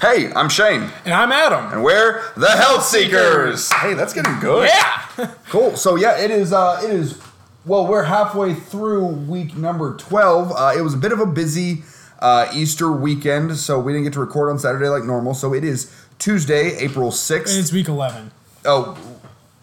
Hey, I'm Shane, And I'm Adam. and we're the Health Seekers. Hey, that's getting good. Yeah. Cool. So yeah, it is. Uh, it is. Well, we're halfway through week number twelve. Uh, it was a bit of a busy uh, Easter weekend, so we didn't get to record on Saturday like normal. So it is Tuesday, April And sixth. it's week 11. Oh,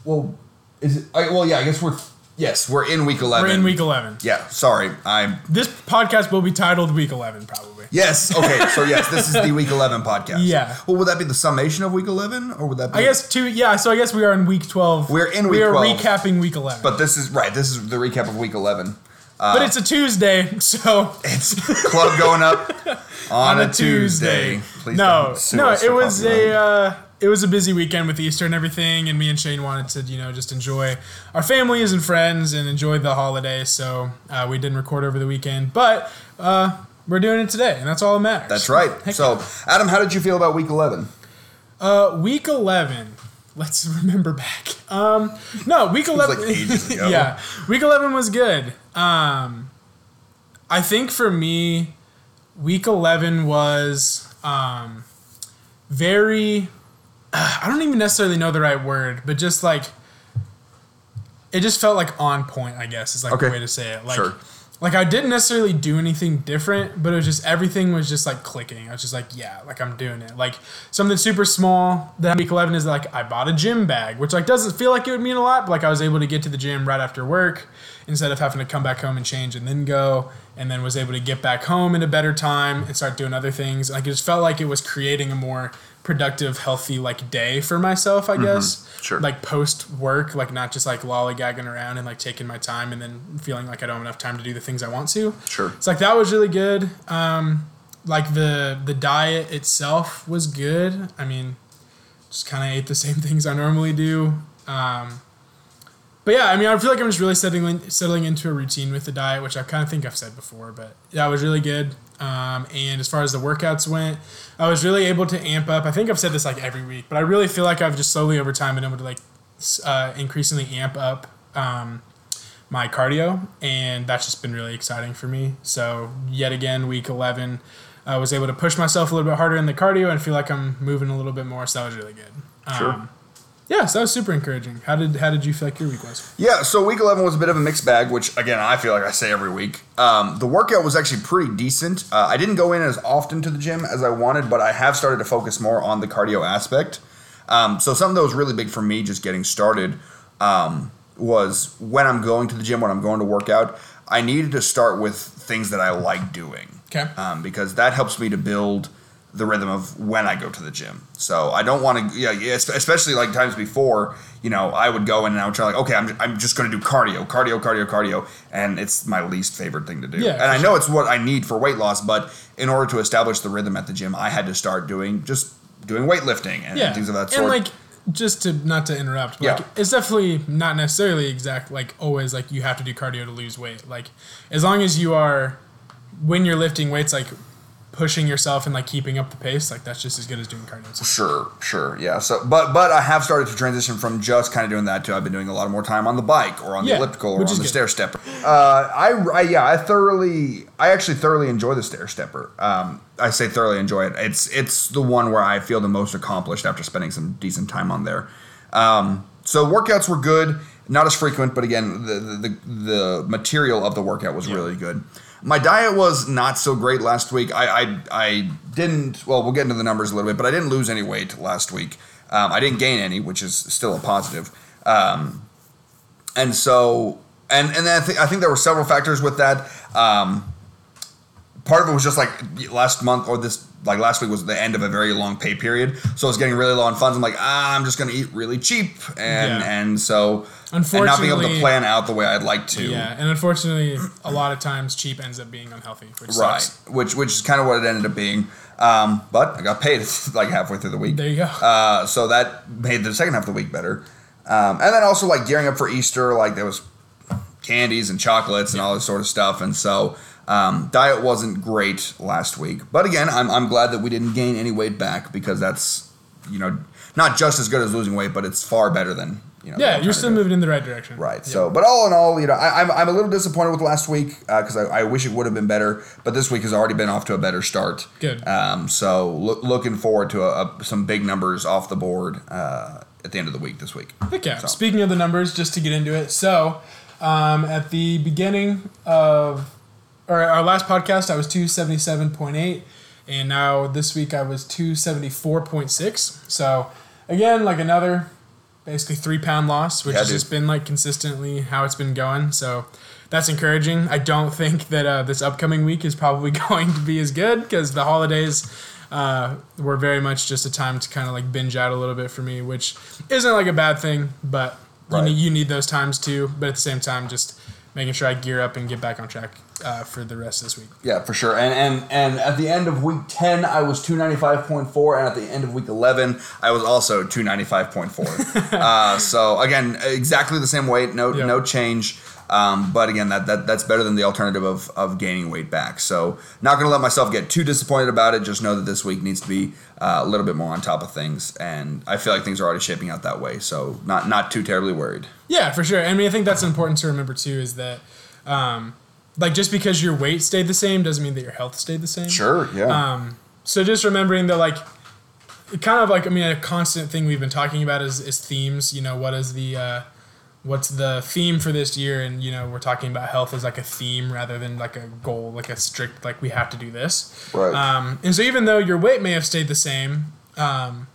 well, is it? I, well, yeah. I guess we're. Yes, we're in week eleven. We're in week 11. Yeah. Sorry, I'm. This podcast will be titled Week 11, probably. Yes. Okay. So yes, this is the week eleven podcast. Yeah. Well, would that be the summation of week eleven, or would that? be... I guess two, yeah, so I guess we are in week 12. We're in week We are 12. recapping week 11. But, this is right. This is the recap of week eleven. But it's a Tuesday, so. It's club going up on, a, Tuesday. Please no, don't sue no, us it for was copyright. a uh, it was a busy weekend with Easter and everything, and me and Shane wanted to you know just enjoy our families and friends and enjoy the holiday. So uh, we didn't record over the weekend, but uh, we're doing it today, and that's all that matters. That's right. Heck So, Adam, how did you feel about week eleven? Uh, week eleven. Let's remember back. Um, no, week eleven. like ages ago. yeah, week eleven was good. Um, I think for me, week eleven was um, very. I don't even necessarily know the right word, but just like it just felt like on point. I guess is like Okay. the way to say it. Like, Sure. like I didn't necessarily do anything different, but it was just everything was just like clicking. I was just like, yeah, like I'm doing it. Like something super small that week eleven is like I bought a gym bag, which like doesn't feel like it would mean a lot, but like I was able to get to the gym right after work instead of having to come back home and change and then go, and then was able to get back home in a better time and start doing other things. Like it just felt like it was creating a more productive, healthy like day for myself, I guess. Sure. Like post work, like not just like lollygagging around and like taking my time and then feeling like I don't have enough time to do the things I want to. Sure. It's like that was really good. Um, like the the diet itself was good. I mean, just kind of ate the same things I normally do. Um, but yeah, I mean, I feel like I'm just really settling settling into a routine with the diet, which I kind of think I've said before. But that was really good. Um, and as far as the workouts went, I was really able to amp up. I think I've said this like every week, but I really feel like I've just slowly over time been able to like uh, increasingly amp up um, my cardio, and that's just been really exciting for me. So yet again, week eleven, I was able to push myself a little bit harder in the cardio and feel like I'm moving a little bit more. So that was really good. Sure. Um, yeah, so that was super encouraging. How did how did you feel like your week was? Yeah, so week 11 was a bit of a mixed bag, which again, I feel like I say every week. Um, the workout was actually pretty decent. Uh, I didn't go in as often to the gym as I wanted, but I have started to focus more on the cardio aspect. Um, so something that was really big for me just getting started um, was when I'm going to the gym, when I'm going to work out, I needed to start with things that I like doing Okay. um, because that helps me to build the rhythm of when I go to the gym. So I don't want to, yeah, yeah, espe- especially like times before, you know, I would go in and I would try like, okay, I'm, I'm just going to do cardio, cardio, cardio, cardio, and it's my least favorite thing to do. Yeah, and I know it's what I need for weight loss, but in order to establish the rhythm at the gym, I had to start doing just doing weightlifting and, yeah, things of that sort. and like just to not to interrupt, but Yeah. like it's definitely not necessarily exact like always like you have to do cardio to lose weight. Like as long as you are when you're lifting weights like pushing yourself and like keeping up the pace, like that's just as good as doing cardio. Sure, sure, yeah. So, but but I have started to transition from just kind of doing that to I've been doing a lot more time on the bike or on the elliptical or on the good. stair stepper. Uh, I, I yeah, I thoroughly, I actually thoroughly enjoy the stair stepper. Um, I say thoroughly enjoy it. It's it's the one where I feel the most accomplished after spending some decent time on there. Um, so workouts were good, not as frequent, but again, the the, the, the material of the workout was really good. My diet was not so great last week. I, I I didn't. Well, we'll get into the numbers a little bit, but I didn't lose any weight last week. Um, I didn't gain any, which is still a positive. Um, and so, and and then I think I think there were several factors with that. Um, part of it was just like last month or this like last week was the end of a very long pay period, so I was getting really low on funds. I'm like, ah, I'm just gonna eat really cheap, and Yeah. and so and not being able to plan out the way I'd like to. yeah, and unfortunately, a lot of times cheap ends up being unhealthy, which Right, sucks. which which is kind of what it ended up being. Um, but I got paid like halfway through the week. There you go. Uh, so that made the second half of the week better. Um, and then also like gearing up for Easter, like there was candies and chocolates and all this sort of stuff. And so um, diet wasn't great last week. But again, I'm, I'm glad that we didn't gain any weight back because that's, you know, not just as good as losing weight, but it's far better than, you know. Yeah, you're still moving in the right direction. Right. Yeah. So, but all in all, you know, I, I'm, I'm a little disappointed with last week because I, I wish it would have been better. But this week has already been off to a better start. Good. Um, so loo- looking forward to a, a, some big numbers off the board uh, at the end of the week this week. Heck yeah. So- Speaking of the numbers, just to get into it. So, um, at the beginning of, or our last podcast, I was 277.8. And now this week I was 274.6. So, again, like another basically three pound loss, which Yeah, has dude. just been like consistently how it's been going. So, that's encouraging. I don't think that uh, this upcoming week is probably going to be as good because the holidays uh, were very much just a time to kind of like binge out a little bit for me, which isn't like a bad thing, but you, need, you need those times too. But at the same time, just making sure I gear up and get back on track uh, for the rest of this week. Yeah, for sure. And and and at the end of week ten, I was two ninety five point four, and at the end of week eleven, I was also two ninety five point four. uh, so again, exactly the same weight, no Yeah. no change. Um, but again, that, that that's better than the alternative of of gaining weight back. So not going to let myself get too disappointed about it. Just know that this week needs to be uh, a little bit more on top of things, and I feel like things are already shaping out that way. So not not too terribly worried. Yeah, for sure. I mean, I think that's important to remember too is that, um, like, just because your weight stayed the same doesn't mean that your health stayed the same. Sure. Yeah. Um, so just remembering that, like, it kind of like I mean, a constant thing we've been talking about is, is themes. You know, what is the uh, what's the theme for this year? And you know, we're talking about health as like a theme rather than like a goal, like a strict like we have to do this. Right. Um, and so even though your weight may have stayed the same, um,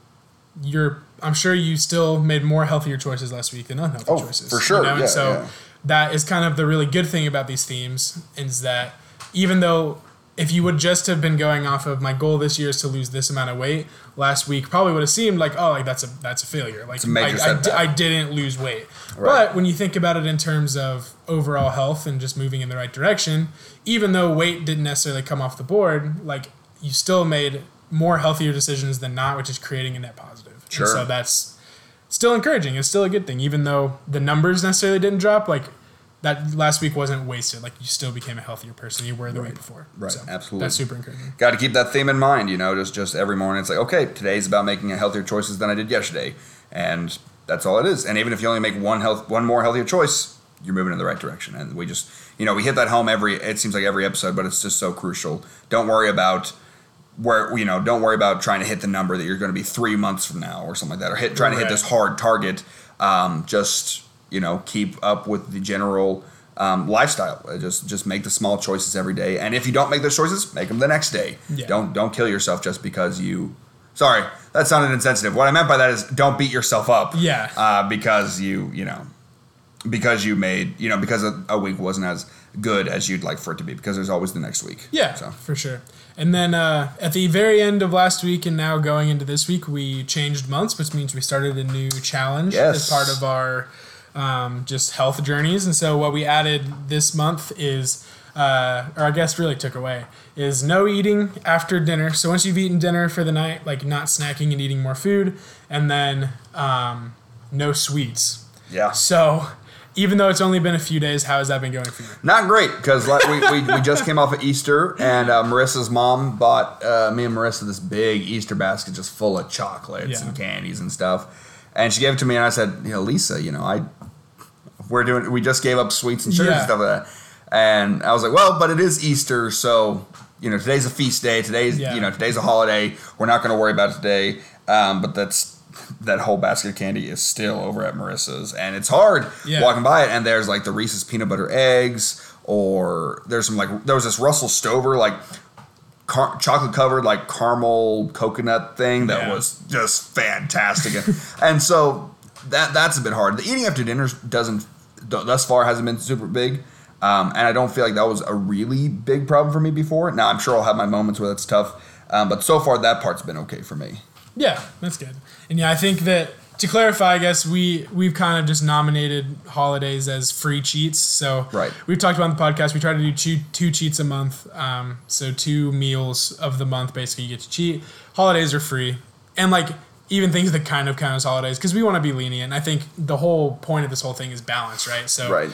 you're I'm sure you still made more healthier choices last week than unhealthy Oh, choices. for sure. You know? And Yeah, so yeah. that is kind of the really good thing about these themes is that even though if you would just have been going off of my goal this year is to lose this amount of weight last week probably would have seemed like oh like that's a that's a failure like a major I, I. I didn't lose weight Right. but when you think about it in terms of overall health and just moving in the right direction even though weight didn't necessarily come off the board like you still made more healthier decisions than not which is creating a net positive Sure. and so that's still encouraging it's still a good thing even though the numbers necessarily didn't drop like that last week wasn't wasted. Like you still became a healthier person. You were the week before. Right, so absolutely. that's super encouraging. Got to keep that theme in mind you know just just every morning it's like okay today's about making a healthier choices than i did yesterday. And that's all it is. And even if you only make one health one more healthier choice you're moving in the right direction. And we just you know we hit that home every it seems like every episode but it's just so crucial. Don't worry about where you know don't worry about trying to hit the number that you're going to be three months from now or something like that or hit trying to hit this hard target. Um, just you know keep up with the general um, lifestyle Uh, just just make the small choices every day and if you don't make those choices make them the next day Yeah. don't don't kill yourself just because you sorry that sounded insensitive what i meant by that is don't beat yourself up Yeah. uh, because you you know because you made you know because a, a week wasn't as good as you'd like for it to be because there's always the next week Yeah, so for sure. And then uh, at the very end of last week and now going into this week, we changed months, which means we started a new challenge Yes. as part of our um, just health journeys. And so what we added this month is, uh, or I guess really took away, is no eating after dinner. So once you've eaten dinner for the night, like not snacking and eating more food, and then um, no sweets. yeah So even though it's only been a few days, how has that been going for you? Not great because like, we, we, we just came off of Easter and uh, Marissa's mom bought uh, me and Marissa this big Easter basket just full of chocolates Yeah. and candies and stuff. And she gave it to me and I said, you know, Lisa, you know, I we're doing we just gave up sweets and sugar Yeah. and stuff like that. And I was like, well, but it is Easter, so you know, today's a feast day. Today's Yeah. you know, today's a holiday. We're not going to worry about it today. Um, but that's that whole basket of candy is still over at Marissa's, and it's hard Yeah. walking by it. And there's like the Reese's peanut butter eggs, or there's some like there was this Russell Stover like car- chocolate covered like caramel coconut thing that Yeah. was just fantastic. and, and so that that's a bit hard. The eating after dinner doesn't thus far hasn't been super big. Um, and I don't feel like that was a really big problem for me before. Now I'm sure I'll have my moments where that's tough, um, but so far that part's been okay for me. Yeah, that's good. And yeah, I think that to clarify, I guess we we've kind of just nominated holidays as free cheats. So Right. we've talked about on the podcast. We try to do two, two cheats a month. Um, so two meals of the month, basically, you get to cheat. Holidays are free, and like even things that kind of count as holidays because we want to be lenient. I think the whole point of this whole thing is balance, right? So Right.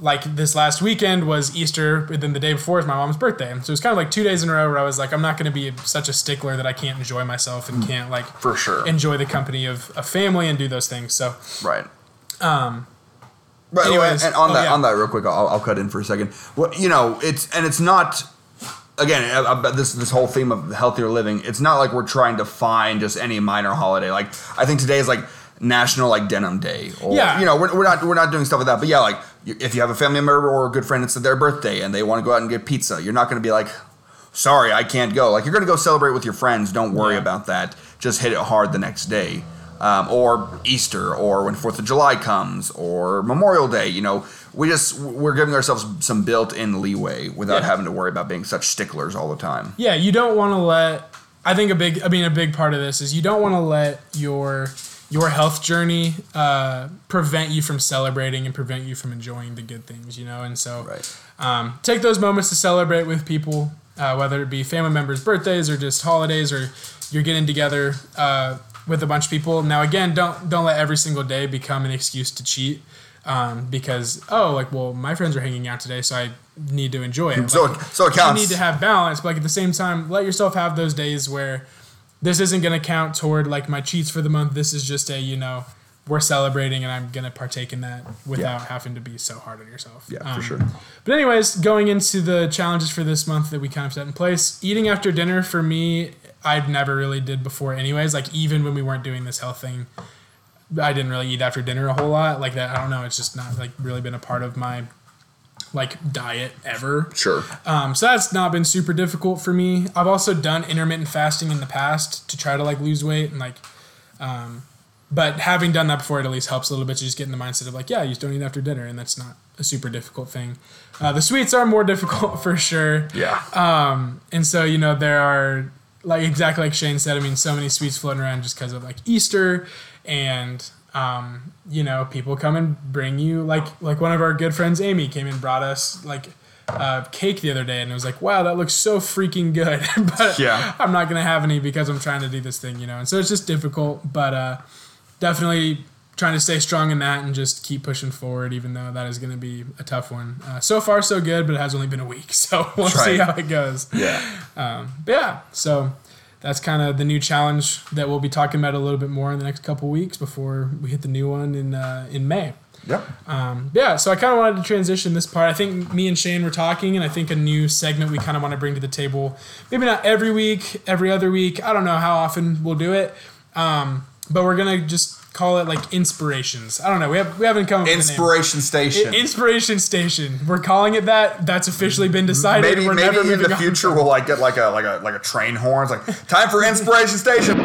like this last weekend was Easter, but then the day before is my mom's birthday. And so it was kind of like two days in a row where I was like, I'm not going to be such a stickler that I can't enjoy myself and can't like For sure. enjoy the company of a family and do those things. So Right. Um But Anyways, and on oh, that yeah. on that real quick, I'll, I'll cut in for a second. Well, you know, it's and it's not. Again, this this whole theme of healthier living. It's not like we're trying to find just any minor holiday. Like I think today is like National like Denim Day. Or, Yeah. You know, we're, we're not we're not doing stuff like that. But yeah, like if you have a family member or a good friend, it's their birthday and they want to go out and get pizza. You're not going to be like, sorry, I can't go. Like you're going to go celebrate with your friends. Don't worry Yeah. about that. Just hit it hard the next day. Um, or Easter, or when Fourth of July comes, or Memorial Day. You know, we just we're giving ourselves some built-in leeway without Yeah. having to worry about being such sticklers all the time. Yeah, you don't want to let. I think a big. I mean, a big part of this is you don't want to let your your health journey uh, prevent you from celebrating and prevent you from enjoying the good things. You know, and so Right. um, take those moments to celebrate with people, uh, whether it be family members' birthdays or just holidays, or you're getting together uh, with a bunch of people. Now, again, don't don't let every single day become an excuse to cheat. Um, because oh, like well, my friends are hanging out today, so I need to enjoy it. So Like, so it counts. you need to have balance, but like at the same time, let yourself have those days where this isn't going to count toward like my cheats for the month. This is just a you know we're celebrating and I'm going to partake in that without having to be so hard on yourself. Yeah, Um, for sure. But anyways, going into the challenges for this month that we kind of set in place, eating after dinner for me, I've never really did before. Anyways, like even when we weren't doing this health thing. I didn't really eat after dinner a whole lot like that. I don't know. It's just not like really been a part of my like diet ever. Sure. Um, so that's not been super difficult for me. I've also done intermittent fasting in the past to try to like lose weight and like, um, but having done that before, it at least helps a little bit to just get in the mindset of like, yeah, you just don't eat after dinner, and that's not a super difficult thing. Uh, the sweets are more difficult for sure, Yeah. um, and so you know there are like exactly like Shane said. I mean, so many sweets floating around just because of like Easter and um, you know people come and bring you like like one of our good friends Amy came and brought us like uh, cake the other day and it was like wow that looks so freaking good but Yeah. I'm not gonna have any because I'm trying to do this thing you know and so it's just difficult but uh, definitely trying to stay strong in that and just keep pushing forward even though that is going to be a tough one uh, so far so good but it has only been a week so we'll That's see right. how it goes yeah. um, but yeah, so that's kind of the new challenge that we'll be talking about a little bit more in the next couple weeks before we hit the new one in uh, in May. Yep. Um, yeah, so I kind of wanted to transition this part. I think me and Shane were talking, and I think a new segment we kind of want to bring to the table. Maybe not every week, every other week. I don't know how often we'll do it, um, but we're gonna just call it like inspirations. I don't know. We have we haven't come up. Inspiration Station. Inspiration Station. We're calling it that. That's officially been decided. maybe we're maybe never in the on. future we'll like get like a like a like a train horn. It's like time for Inspiration Station.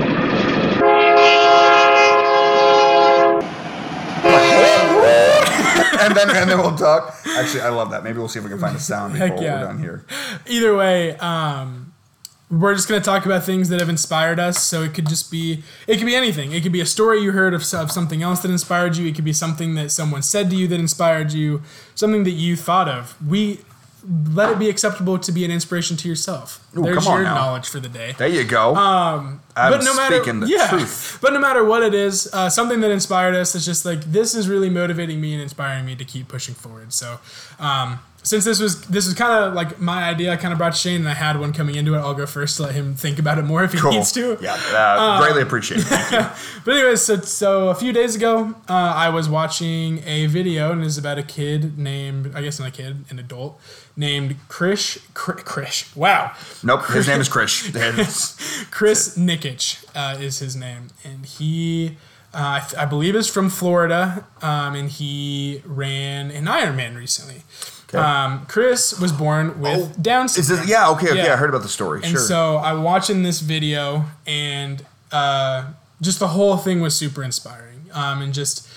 and then and then we'll talk. Actually, I love that. Maybe we'll see if we can find a sound before Heck yeah. we're done here. either way, um, we're just gonna talk about things that have inspired us. So it could just be, it could be anything. It could be a story you heard of, of something else that inspired you. It could be something that someone said to you that inspired you. Something that you thought of. We let it be acceptable to be an inspiration to yourself. Ooh, There's come on your now. knowledge for the day. There you go. Um, I'm but no matter speaking the yeah, truth. but no matter what it is, uh, something that inspired us is just like this is really motivating me and inspiring me to keep pushing forward. So, um, since this was this was kind of like my idea, I kind of brought to Shane and I had one coming into it. I'll go first to let him think about it more if he cool. needs to. Yeah, uh, greatly appreciate it. But anyways, so so a few days ago, uh, I was watching a video and it's about a kid named I guess not a kid, an adult named Krish Kr- Krish. Wow. Nope, his name is Krish. Chris Nikic uh, is his name, and he, uh, I, th- I believe, is from Florida, um, and he ran an Ironman recently. Um, Chris was born with Oh, Down Is syndrome. this, yeah, okay, okay. Yeah. I heard about the story. And sure. so I'm watching this video, and uh, just the whole thing was super inspiring. Um, and just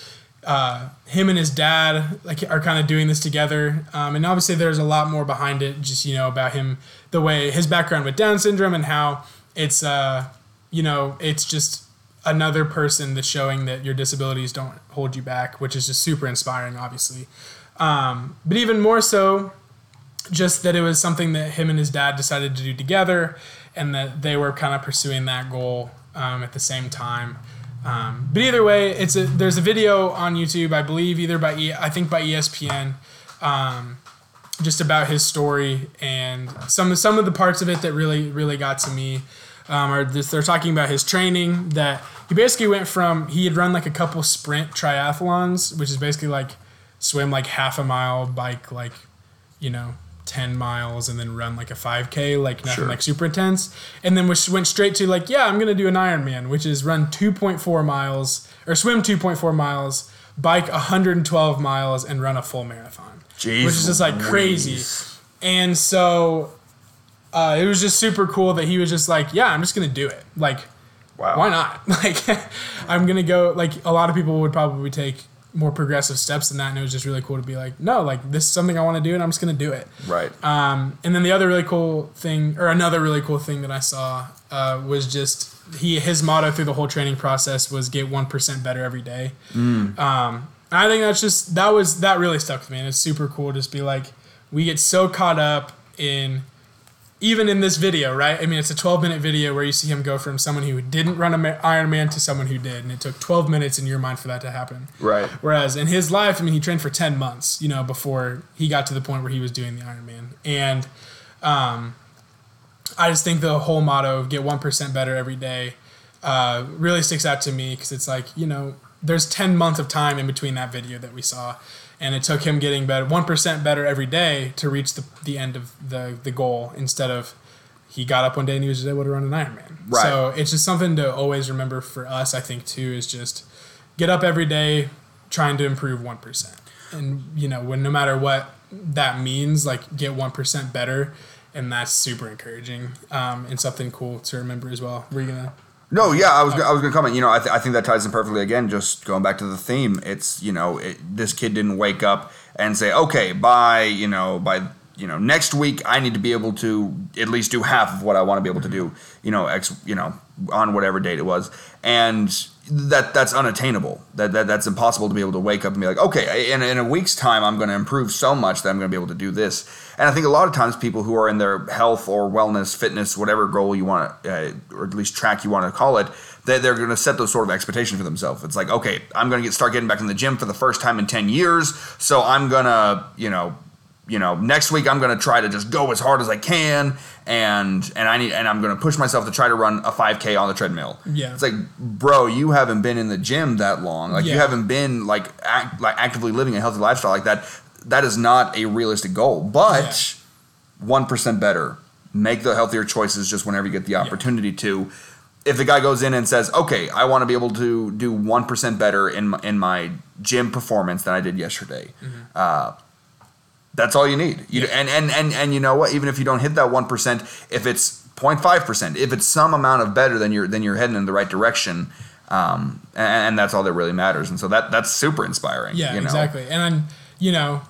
uh, him and his dad like are kind of doing this together. Um, and obviously, there's a lot more behind it. Just you know about him, the way his background with Down syndrome, and how it's uh, you know it's just another person that's showing that your disabilities don't hold you back, which is just super inspiring, obviously. Um, but even more so, just that it was something that him and his dad decided to do together and that they were kind of pursuing that goal um, at the same time. Um, but either way it's a there's a video on youtube i believe either by e, i think by espn um, just about his story and some some of the parts of it that really really got to me um, or this, they're talking about his training that he basically went from he had run like a couple sprint triathlons, which is basically like swim like half a mile, bike like you know 10 miles and then run like a 5k like nothing Sure. like super intense. And then which went straight to like yeah i'm gonna do an ironman which is run 2.4 miles or swim 2.4 miles bike 112 miles and run a full marathon. Jeez which is just like crazy. And so uh, it was just super cool that he was just like yeah i'm just gonna do it. Like Wow. why not? Like i'm gonna go like a lot of people would probably take more progressive steps than that and it was just really cool to be like no like this is something i want to do and i'm just gonna do it Right. um, and then the other really cool thing, or another really cool thing that I saw, uh, was just he his motto through the whole training process was get one percent better every day. Um, I think that's just that was that really stuck with me, and it's super cool. to Just be like, we get so caught up in even in this video, right? I mean, it's a 12 minute video where you see him go from someone who didn't run an Ironman to someone who did, and it took 12 minutes in your mind for that to happen. Right. Whereas in his life, I mean, he trained for 10 months, you know, before he got to the point where he was doing the Ironman. And um, I just think the whole motto of get 1% better every day uh, really sticks out to me because it's like, you know, there's 10 months of time in between that video that we saw. And it took him getting better, 1% better every day to reach the, the end of the, the goal instead of he got up one day and he was just able to run an Ironman. Right. So it's just something to always remember for us, I think, too, is just get up every day trying to improve 1%. And, you know, when no matter what that means, like get 1% better. And that's super encouraging um, and something cool to remember as well. Were you going to? No, yeah, I was I was gonna comment. You know, I, th- I think that ties in perfectly. Again, just going back to the theme, it's you know, it, this kid didn't wake up and say, okay, by you know, by you know, next week I need to be able to at least do half of what I want to be able to do. You know, x you know, on whatever date it was, and that that's unattainable. That, that that's impossible to be able to wake up and be like, okay, in, in a week's time I'm going to improve so much that I'm going to be able to do this. And I think a lot of times people who are in their health or wellness, fitness, whatever goal you want uh, or at least track you want to call it, they, they're going to set those sort of expectations for themselves. It's like, okay, I'm going to get start getting back in the gym for the first time in 10 years, so I'm going to, you know, you know, next week I'm going to try to just go as hard as I can, and and I need and I'm going to push myself to try to run a 5K on the treadmill. Yeah. it's like, bro, you haven't been in the gym that long. Like you haven't been like act, like actively living a healthy lifestyle like that. That is not a realistic goal, but one better. Make the healthier choices just whenever you get the opportunity to. If the guy goes in and says, "Okay, I want to be able to do one percent better in my, in my gym performance than I did yesterday," uh, that's all you need. You, Yeah. and, and and and you know what? Even if you don't hit that one percent, if it's 0.5 percent, if it's some amount of better, then you're then you're heading in the right direction. Um, and, and that's all that really matters. And so that that's super inspiring. Yeah, you know? exactly. And then, you know,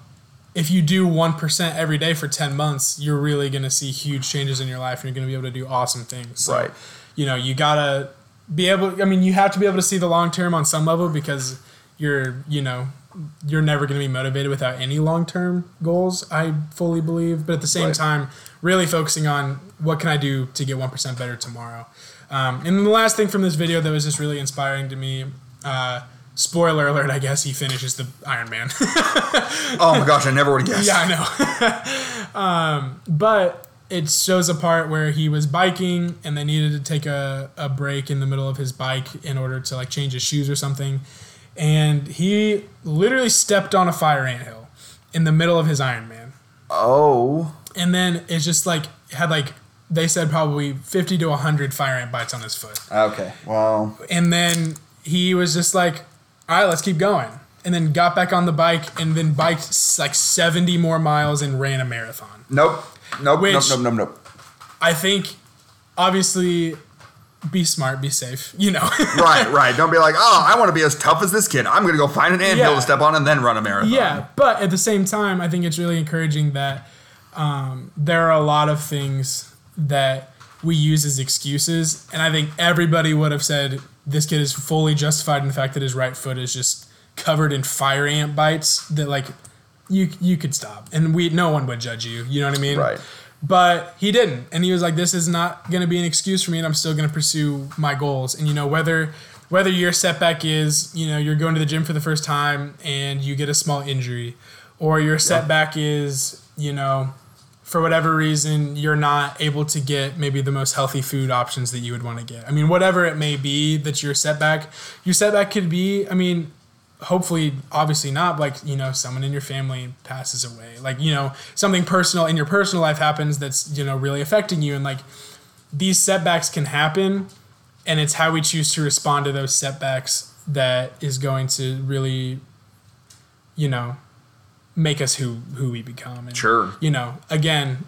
if you do 1% every day for 10 months, you're really going to see huge changes in your life and you're going to be able to do awesome things. So, Right. you know, you got to be able, I mean, you have to be able to see the long term on some level because you're, you know, you're never going to be motivated without any long term goals, I fully believe. But at the same Right. time, really focusing on what can I do to get 1% better tomorrow. Um, and the last thing from this video that was just really inspiring to me, uh, spoiler alert, I guess he finishes the Iron Man. Oh my gosh, I never would have guessed. yeah, I know. um, but it shows a part where he was biking and they needed to take a, a break in the middle of his bike in order to like change his shoes or something. And he literally stepped on a fire anthill in the middle of his Ironman. Oh. And then it's just like, had like, they said probably 50 to 100 fire ant bites on his foot. Okay. Wow. And then he was just like, all right, let's keep going. And then got back on the bike and then biked like 70 more miles and ran a marathon. Nope. Nope. Which- nope. Nope. Nope. Nope. I think, obviously, be smart, be safe, you know. right, right. Don't be like, oh, I want to be as tough as this kid. I'm gonna go find an anthill Yeah. to step on and then run a marathon. yeah, but at the same time, I think it's really encouraging that um, there are a lot of things that we use as excuses, and I think everybody would have said this kid is fully justified in the fact that his right foot is just covered in fire ant bites. That like you you could stop, and we no one would judge you. You know what I mean? Right. But he didn't, and he was like, "This is not going to be an excuse for me, and I'm still going to pursue my goals." And you know whether whether your setback is you know you're going to the gym for the first time and you get a small injury, or your setback is you know for whatever reason you're not able to get maybe the most healthy food options that you would want to get. I mean, whatever it may be that your setback, your setback could be, I mean, hopefully obviously not like, you know, someone in your family passes away. Like, you know, something personal in your personal life happens that's, you know, really affecting you and like these setbacks can happen and it's how we choose to respond to those setbacks that is going to really you know make us who who we become and Sure. you know again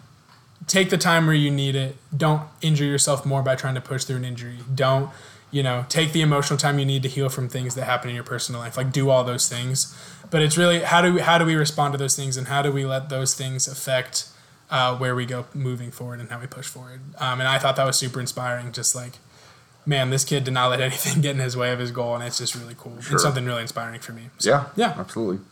take the time where you need it don't injure yourself more by trying to push through an injury don't you know take the emotional time you need to heal from things that happen in your personal life like do all those things but it's really how do we how do we respond to those things and how do we let those things affect uh, where we go moving forward and how we push forward um, and i thought that was super inspiring just like man this kid did not let anything get in his way of his goal and it's just really cool Sure. and something really inspiring for me So, Yeah, yeah absolutely.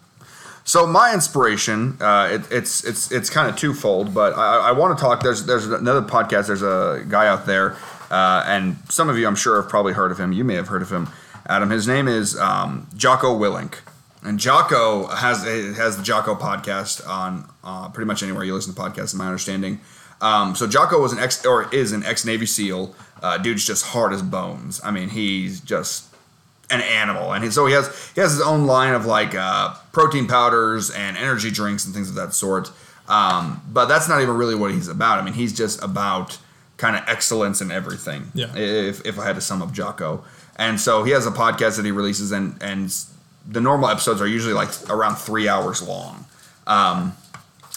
So my inspiration, uh, it, it's it's it's kind of twofold, but I, I want to talk. There's there's another podcast. There's a guy out there, uh, and some of you, I'm sure, have probably heard of him. You may have heard of him, Adam. His name is um, Jocko Willink, and Jocko has has the Jocko podcast on uh, pretty much anywhere you listen to podcasts. In my understanding, um, so Jocko was an ex or is an ex Navy SEAL. Uh, dude's just hard as bones. I mean, he's just an animal, and he, so he has he has his own line of like uh, protein powders and energy drinks and things of that sort. Um, but that's not even really what he's about. I mean, he's just about kind of excellence in everything. Yeah. If if I had to sum up Jocko, and so he has a podcast that he releases, and and the normal episodes are usually like around three hours long. Um,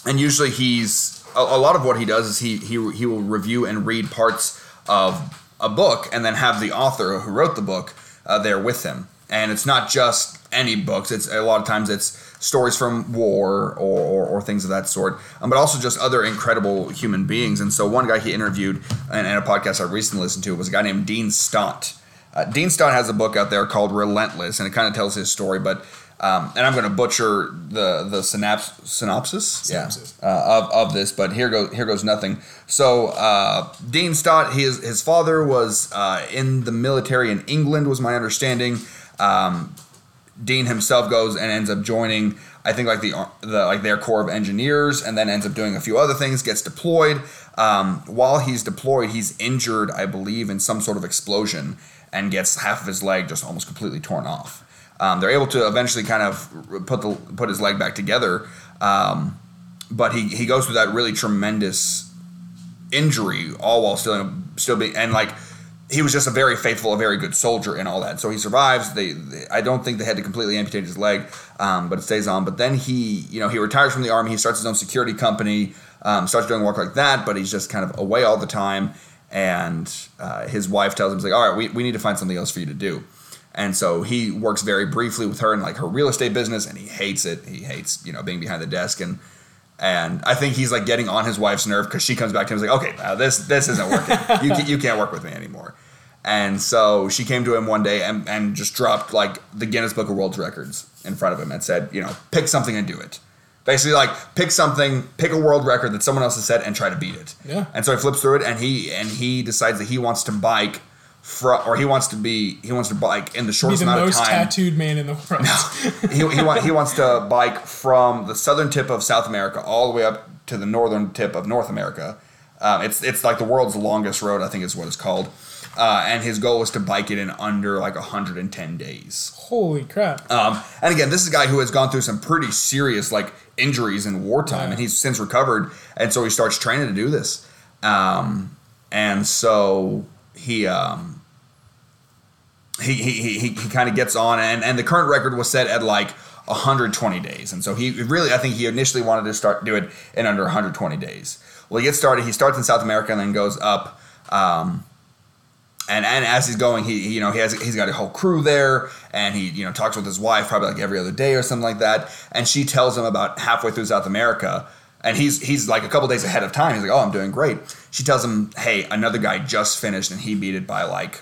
and usually he's a, a lot of what he does is he he he will review and read parts of a book and then have the author who wrote the book uh, there with him. And it's not just any books. It's a lot of times it's stories from war or, or, or things of that sort, um, but also just other incredible human beings. And so one guy he interviewed in, in a podcast I recently listened to was a guy named Dean Stott. Uh, Dean Stott has a book out there called Relentless, and it kind of tells his story. But um, and I'm going to butcher the the synaps- synopsis, Synopsis. yeah, uh, of, of this. But here goes here goes nothing. So uh, Dean Stott, his his father was uh, in the military in England, was my understanding. Um, Dean himself goes and ends up joining, I think like the the like their corps of engineers, and then ends up doing a few other things. Gets deployed. Um, while he's deployed, he's injured, I believe, in some sort of explosion, and gets half of his leg just almost completely torn off. Um, they're able to eventually kind of put the put his leg back together, um, but he he goes through that really tremendous injury, all while still still being and like he was just a very faithful, a very good soldier and all that. So he survives. They, they I don't think they had to completely amputate his leg, um, but it stays on. But then he, you know, he retires from the army. He starts his own security company, um, starts doing work like that. But he's just kind of away all the time. And uh, his wife tells him, "He's like, all right, we, we need to find something else for you to do." And so he works very briefly with her in like her real estate business, and he hates it. He hates, you know, being behind the desk and. And I think he's like getting on his wife's nerve because she comes back to him and is like, okay, this this isn't working. you, you can't work with me anymore. And so she came to him one day and, and just dropped like the Guinness Book of World Records in front of him and said, you know, pick something and do it. Basically, like pick something, pick a world record that someone else has set and try to beat it. Yeah. And so he flips through it and he and he decides that he wants to bike from or he wants to be he wants to bike in the shortest the amount of most time tattooed man in the world. No, he, he, want, he wants to bike from the southern tip of South America all the way up to the northern tip of North America. Um, it's it's like the world's longest road, I think is what it's called. Uh, and his goal was to bike it in under like 110 days. Holy crap! Um, and again, this is a guy who has gone through some pretty serious like injuries in wartime, Yeah. and he's since recovered. And so he starts training to do this. Um, and so he um, he he he, he, he kind of gets on, and and the current record was set at like 120 days. And so he really, I think he initially wanted to start do it in under 120 days. Well, he gets started. He starts in South America and then goes up. Um, and and as he's going, he you know he has he's got a whole crew there, and he you know talks with his wife probably like every other day or something like that, and she tells him about halfway through South America, and he's he's like a couple days ahead of time. He's like, oh, I'm doing great. She tells him, hey, another guy just finished, and he beat it by like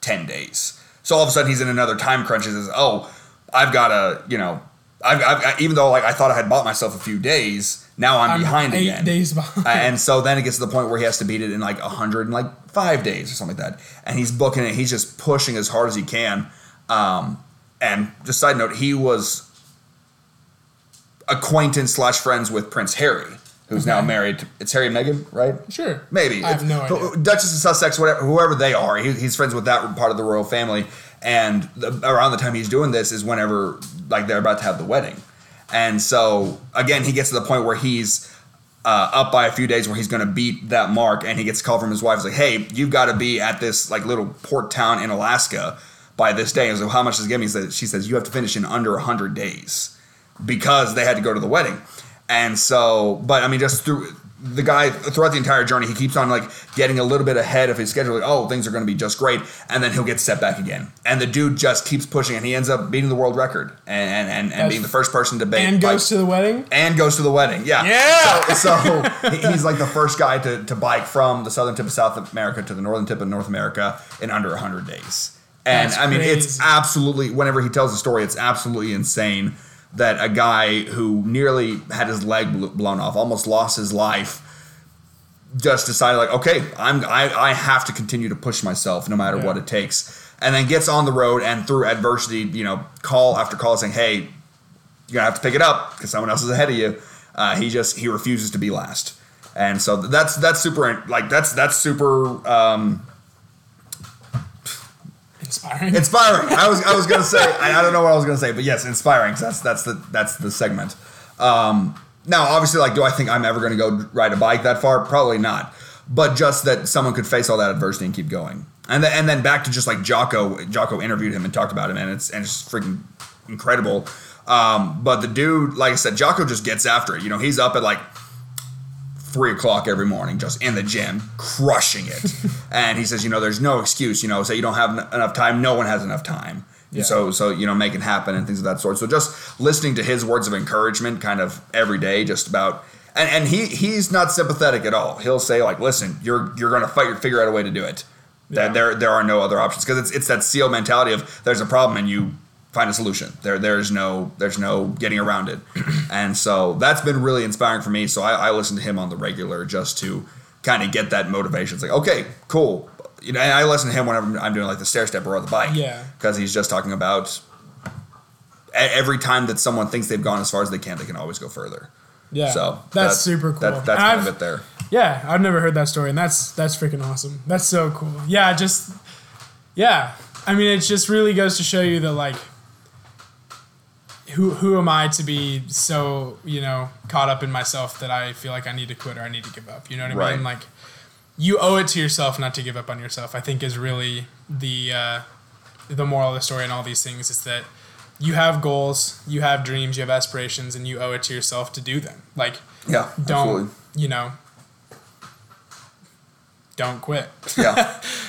ten days. So all of a sudden he's in another time crunch. And says, oh, I've got to you know, I've, I've even though like I thought I had bought myself a few days, now I'm, I'm behind eight again. days behind. and so then it gets to the point where he has to beat it in like 100 and like five days or something like that. And he's booking it. He's just pushing as hard as he can. Um, and just side note, he was acquaintance slash friends with Prince Harry who's now married. To, it's Harry and Meghan, right? Sure. Maybe. I have no idea. Duchess of Sussex, whatever, whoever they are, he, he's friends with that part of the royal family. And the, around the time he's doing this is whenever, like, they're about to have the wedding. And so, again, he gets to the point where he's uh, up by a few days where he's going to beat that mark. And he gets a call from his wife. He's like, hey, you've got to be at this, like, little port town in Alaska by this day. Was like, how much does it give me? Says- She says, you have to finish in under 100 days because they had to go to the wedding. And so, but I mean, just through the guy throughout the entire journey, he keeps on like getting a little bit ahead of his schedule. Like, oh, things are going to be just great, and then he'll get set back again. And the dude just keeps pushing, and he ends up beating the world record and and, and, and being the first person to beat And goes to the wedding. and goes to the wedding. Yeah. Yeah! So, so he's like the first guy to, to bike from the southern tip of South America to the northern tip of North America in under 100 days. And That's I mean, it's absolutely, whenever he tells the story, it's absolutely insane that a guy who nearly had his leg blown off, almost lost his life, just decided, like, okay, I'm, I, I have to continue to push myself no matter Yeah. what it takes. And then gets on the road and through adversity, you know, call after call saying, hey, you're gonna have to pick it up because someone else is ahead of you. Uh, he just he refuses to be last, and so that's that's super like that's that's super um, Inspiring. inspiring. I was I was gonna say I, I don't know what I was gonna say, but yes, inspiring. 'cause that's that's the that's the segment. Um, now, obviously, like, do I think I'm ever gonna go ride a bike that far? Probably not. But just that someone could face all that adversity and keep going, and then and then back to just like Jocko. Jocko interviewed him and talked about him, and it's and it's freaking incredible. Um, but the dude, like I said, Jocko just gets after it. You know, he's up at like three o'clock every morning, just in the gym, crushing it. and he says, you know, there's no excuse. You know, say you don't have en- enough time. No one has enough time. Yeah. So, so you know, make it happen and things of that sort. So, just listening to his words of encouragement, kind of every day, just about. And, and he he's not sympathetic at all. He'll say like, "Listen, you're you're going to fight, figure out a way to do it. That there there are no other options because it's it's that SEAL mentality of there's a problem and you find a solution. There there's no there's no getting around it. and so that's been really inspiring for me. So I, I listen to him on the regular just to kind of get that motivation. It's like okay, cool. You know, I listen to him whenever I'm doing like the stair stepper or the bike. Yeah. Because he's just talking about every time that someone thinks they've gone as far as they can, they can always go further. yeah. So that's that- super cool. That, that's kind of it there. Yeah, I've never heard that story, and that's that's freaking awesome. That's so cool. Yeah, just yeah. I mean, it just really goes to show you that like, who who am I to be so you know caught up in myself that I feel like I need to quit or I need to give up? You know what I Right. mean? Like, you owe it to yourself not to give up on yourself. I think is really the uh, the moral of the story and all these things is that you have goals, you have dreams, you have aspirations, and you owe it to yourself to do them. Like, Yeah. don't Absolutely. you know don't quit yeah.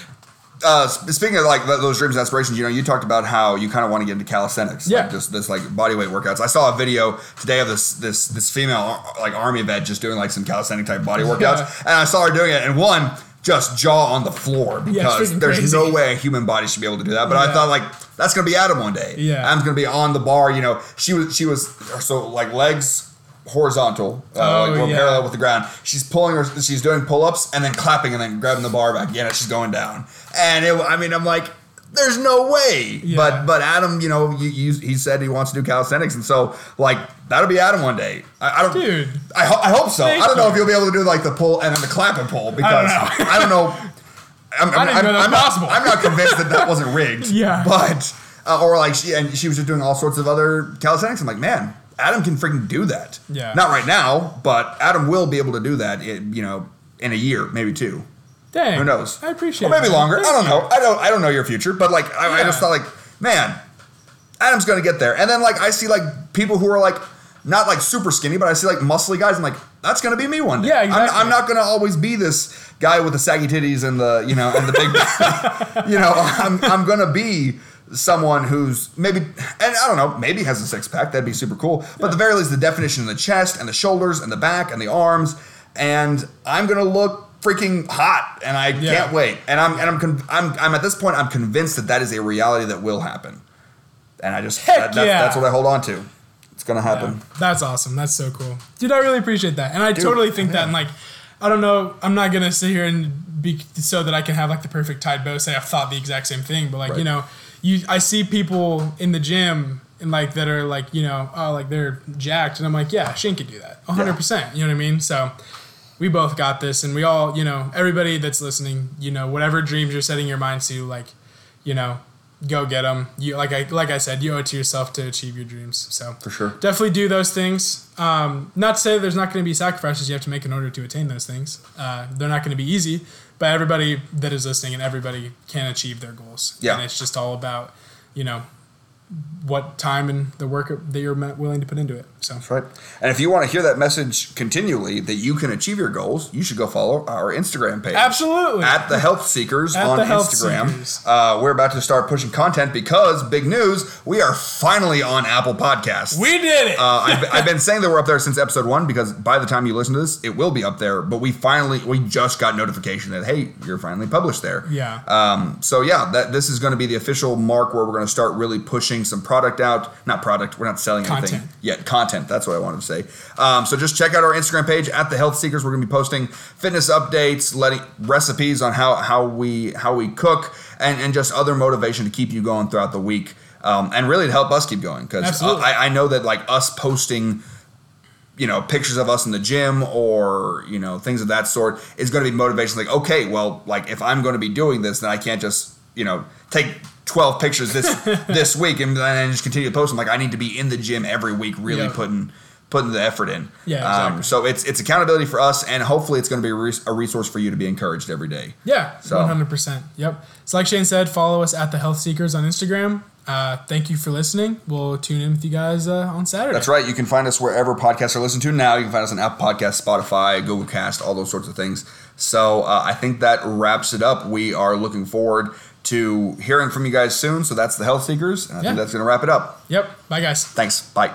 Uh, speaking of like those dreams and aspirations, you know, you talked about how you kind of want to get into calisthenics, Yeah. like just this like body weight workouts. I saw a video today of this this this female like army vet just doing like some calisthenic type body workouts, Yeah. and I saw her doing it, and one just jaw on the floor because freaking there's crazy. no way a human body should be able to do that. But I thought like that's gonna be Adam one day. Yeah. Adam's gonna be on the bar. You know, she was she was so like legs horizontal, uh, Oh, like yeah. parallel with the ground. She's pulling her, she's doing pull ups and then clapping and then grabbing the bar back again as she's going down. And it, I mean, I'm like, there's no way. Yeah. But but Adam, you know, you, you, he said he wants to do calisthenics, and so like that'll be Adam one day. I, I don't, Dude. I, ho- I hope so. I don't know you. if you'll be able to do like the pull and then the clap and pull because. I don't know. I'm, I'm, I didn't I'm, know that was I'm not, possible. I'm not convinced that that wasn't rigged. Yeah. But uh, or like she and she was just doing all sorts of other calisthenics. I'm like, man, Adam can freaking do that. Yeah. Not right now, but Adam will be able to do that. i- you know, in a year, maybe two. Dang. Who knows? I appreciate Or maybe man. longer. I don't know. I don't. I don't know your future, but like, I, I just thought like, man, Adam's gonna get there. And then like, I see like people who are like not like super skinny, but I see like muscly guys. I'm like, that's gonna be me one day. Yeah, I'm- I'm, not gonna always be this guy with the saggy titties and the you know and the big. you know, I'm I'm gonna be someone who's maybe and I don't know maybe has a six pack that'd be super cool but at the very least the definition in the chest and the shoulders and the back and the arms and I'm gonna look freaking hot and I Yeah. can't wait and I'm and I'm, con- I'm I'm at this point I'm convinced that that is a reality that will happen and I just Heck that, that's, yeah. that's what I hold on to it's gonna Yeah, happen that's awesome. That's so cool, dude. I really appreciate that, and I totally think that. And like, I don't know. I'm not gonna sit here and be so that I can have like the perfect tied bow. Say I've thought the exact same thing, but like Right. you know, you I see people in the gym and like that are like you know oh like they're jacked. And i'm like yeah shane could do that. 100% you know what i mean? So we both got this. And we all you know everybody that's listening you know whatever dreams you're setting your mind to like you know go get them you like i like i said you owe it to yourself to achieve your dreams so. For sure. definitely do those things. Um, not to say there's not going to be sacrifices you have to make in order to attain those things. Uh, they're not going to be easy but everybody that is listening and everybody can achieve their goals. Yeah. and it's just all about you know what time and the work that you're willing to put into it so That's right. And if you want to hear that message continually that you can achieve your goals, you should go follow our Instagram page. absolutely At the Health Seekers At on Health Instagram. Seekers. Uh, we're about to start pushing content because big news, we are finally on Apple Podcasts. we did it uh, I've, I've been saying that we're up there since episode one because by the time you listen to this, it will be up there. But we finally, we just got notification that hey, you're finally published there. Yeah. Um, so yeah, that this is going to be the official mark where we're going to start really pushing some product out. Not product. We're not selling anything yet. Content. That's what I wanted to say. Um, so just check out our Instagram page at the Health Seekers. We're going to be posting fitness updates, letting recipes on how how we how we cook, and and just other motivation to keep you going throughout the week. Um, and really to help us keep going because Absolutely. I, I know that like us posting you know pictures of us in the gym or you know things of that sort is going to be motivation like okay well like if i'm going to be doing this then i can't just you know take 12 pictures this this week and then just continue to post them like i need to be in the gym every week really Yeah. putting putting the effort in Yeah, um, so it's it's accountability for us and hopefully it's going to be a, res- a resource for you to be encouraged every day Yeah, So- one hundred percent. Yep. So like Shane said, follow us at the Health Seekers on Instagram. Uh, thank you for listening. We'll tune in with you guys uh, on Saturday. That's right. You can find us wherever podcasts are listened to now. You can find us on Apple Podcasts, Spotify, Google Cast, all those sorts of things. So uh, I think that wraps it up. We are looking forward to hearing from you guys soon. So that's the Health Seekers. And I Yeah. think that's going to wrap it up. Yep. Bye, guys. Thanks. Bye.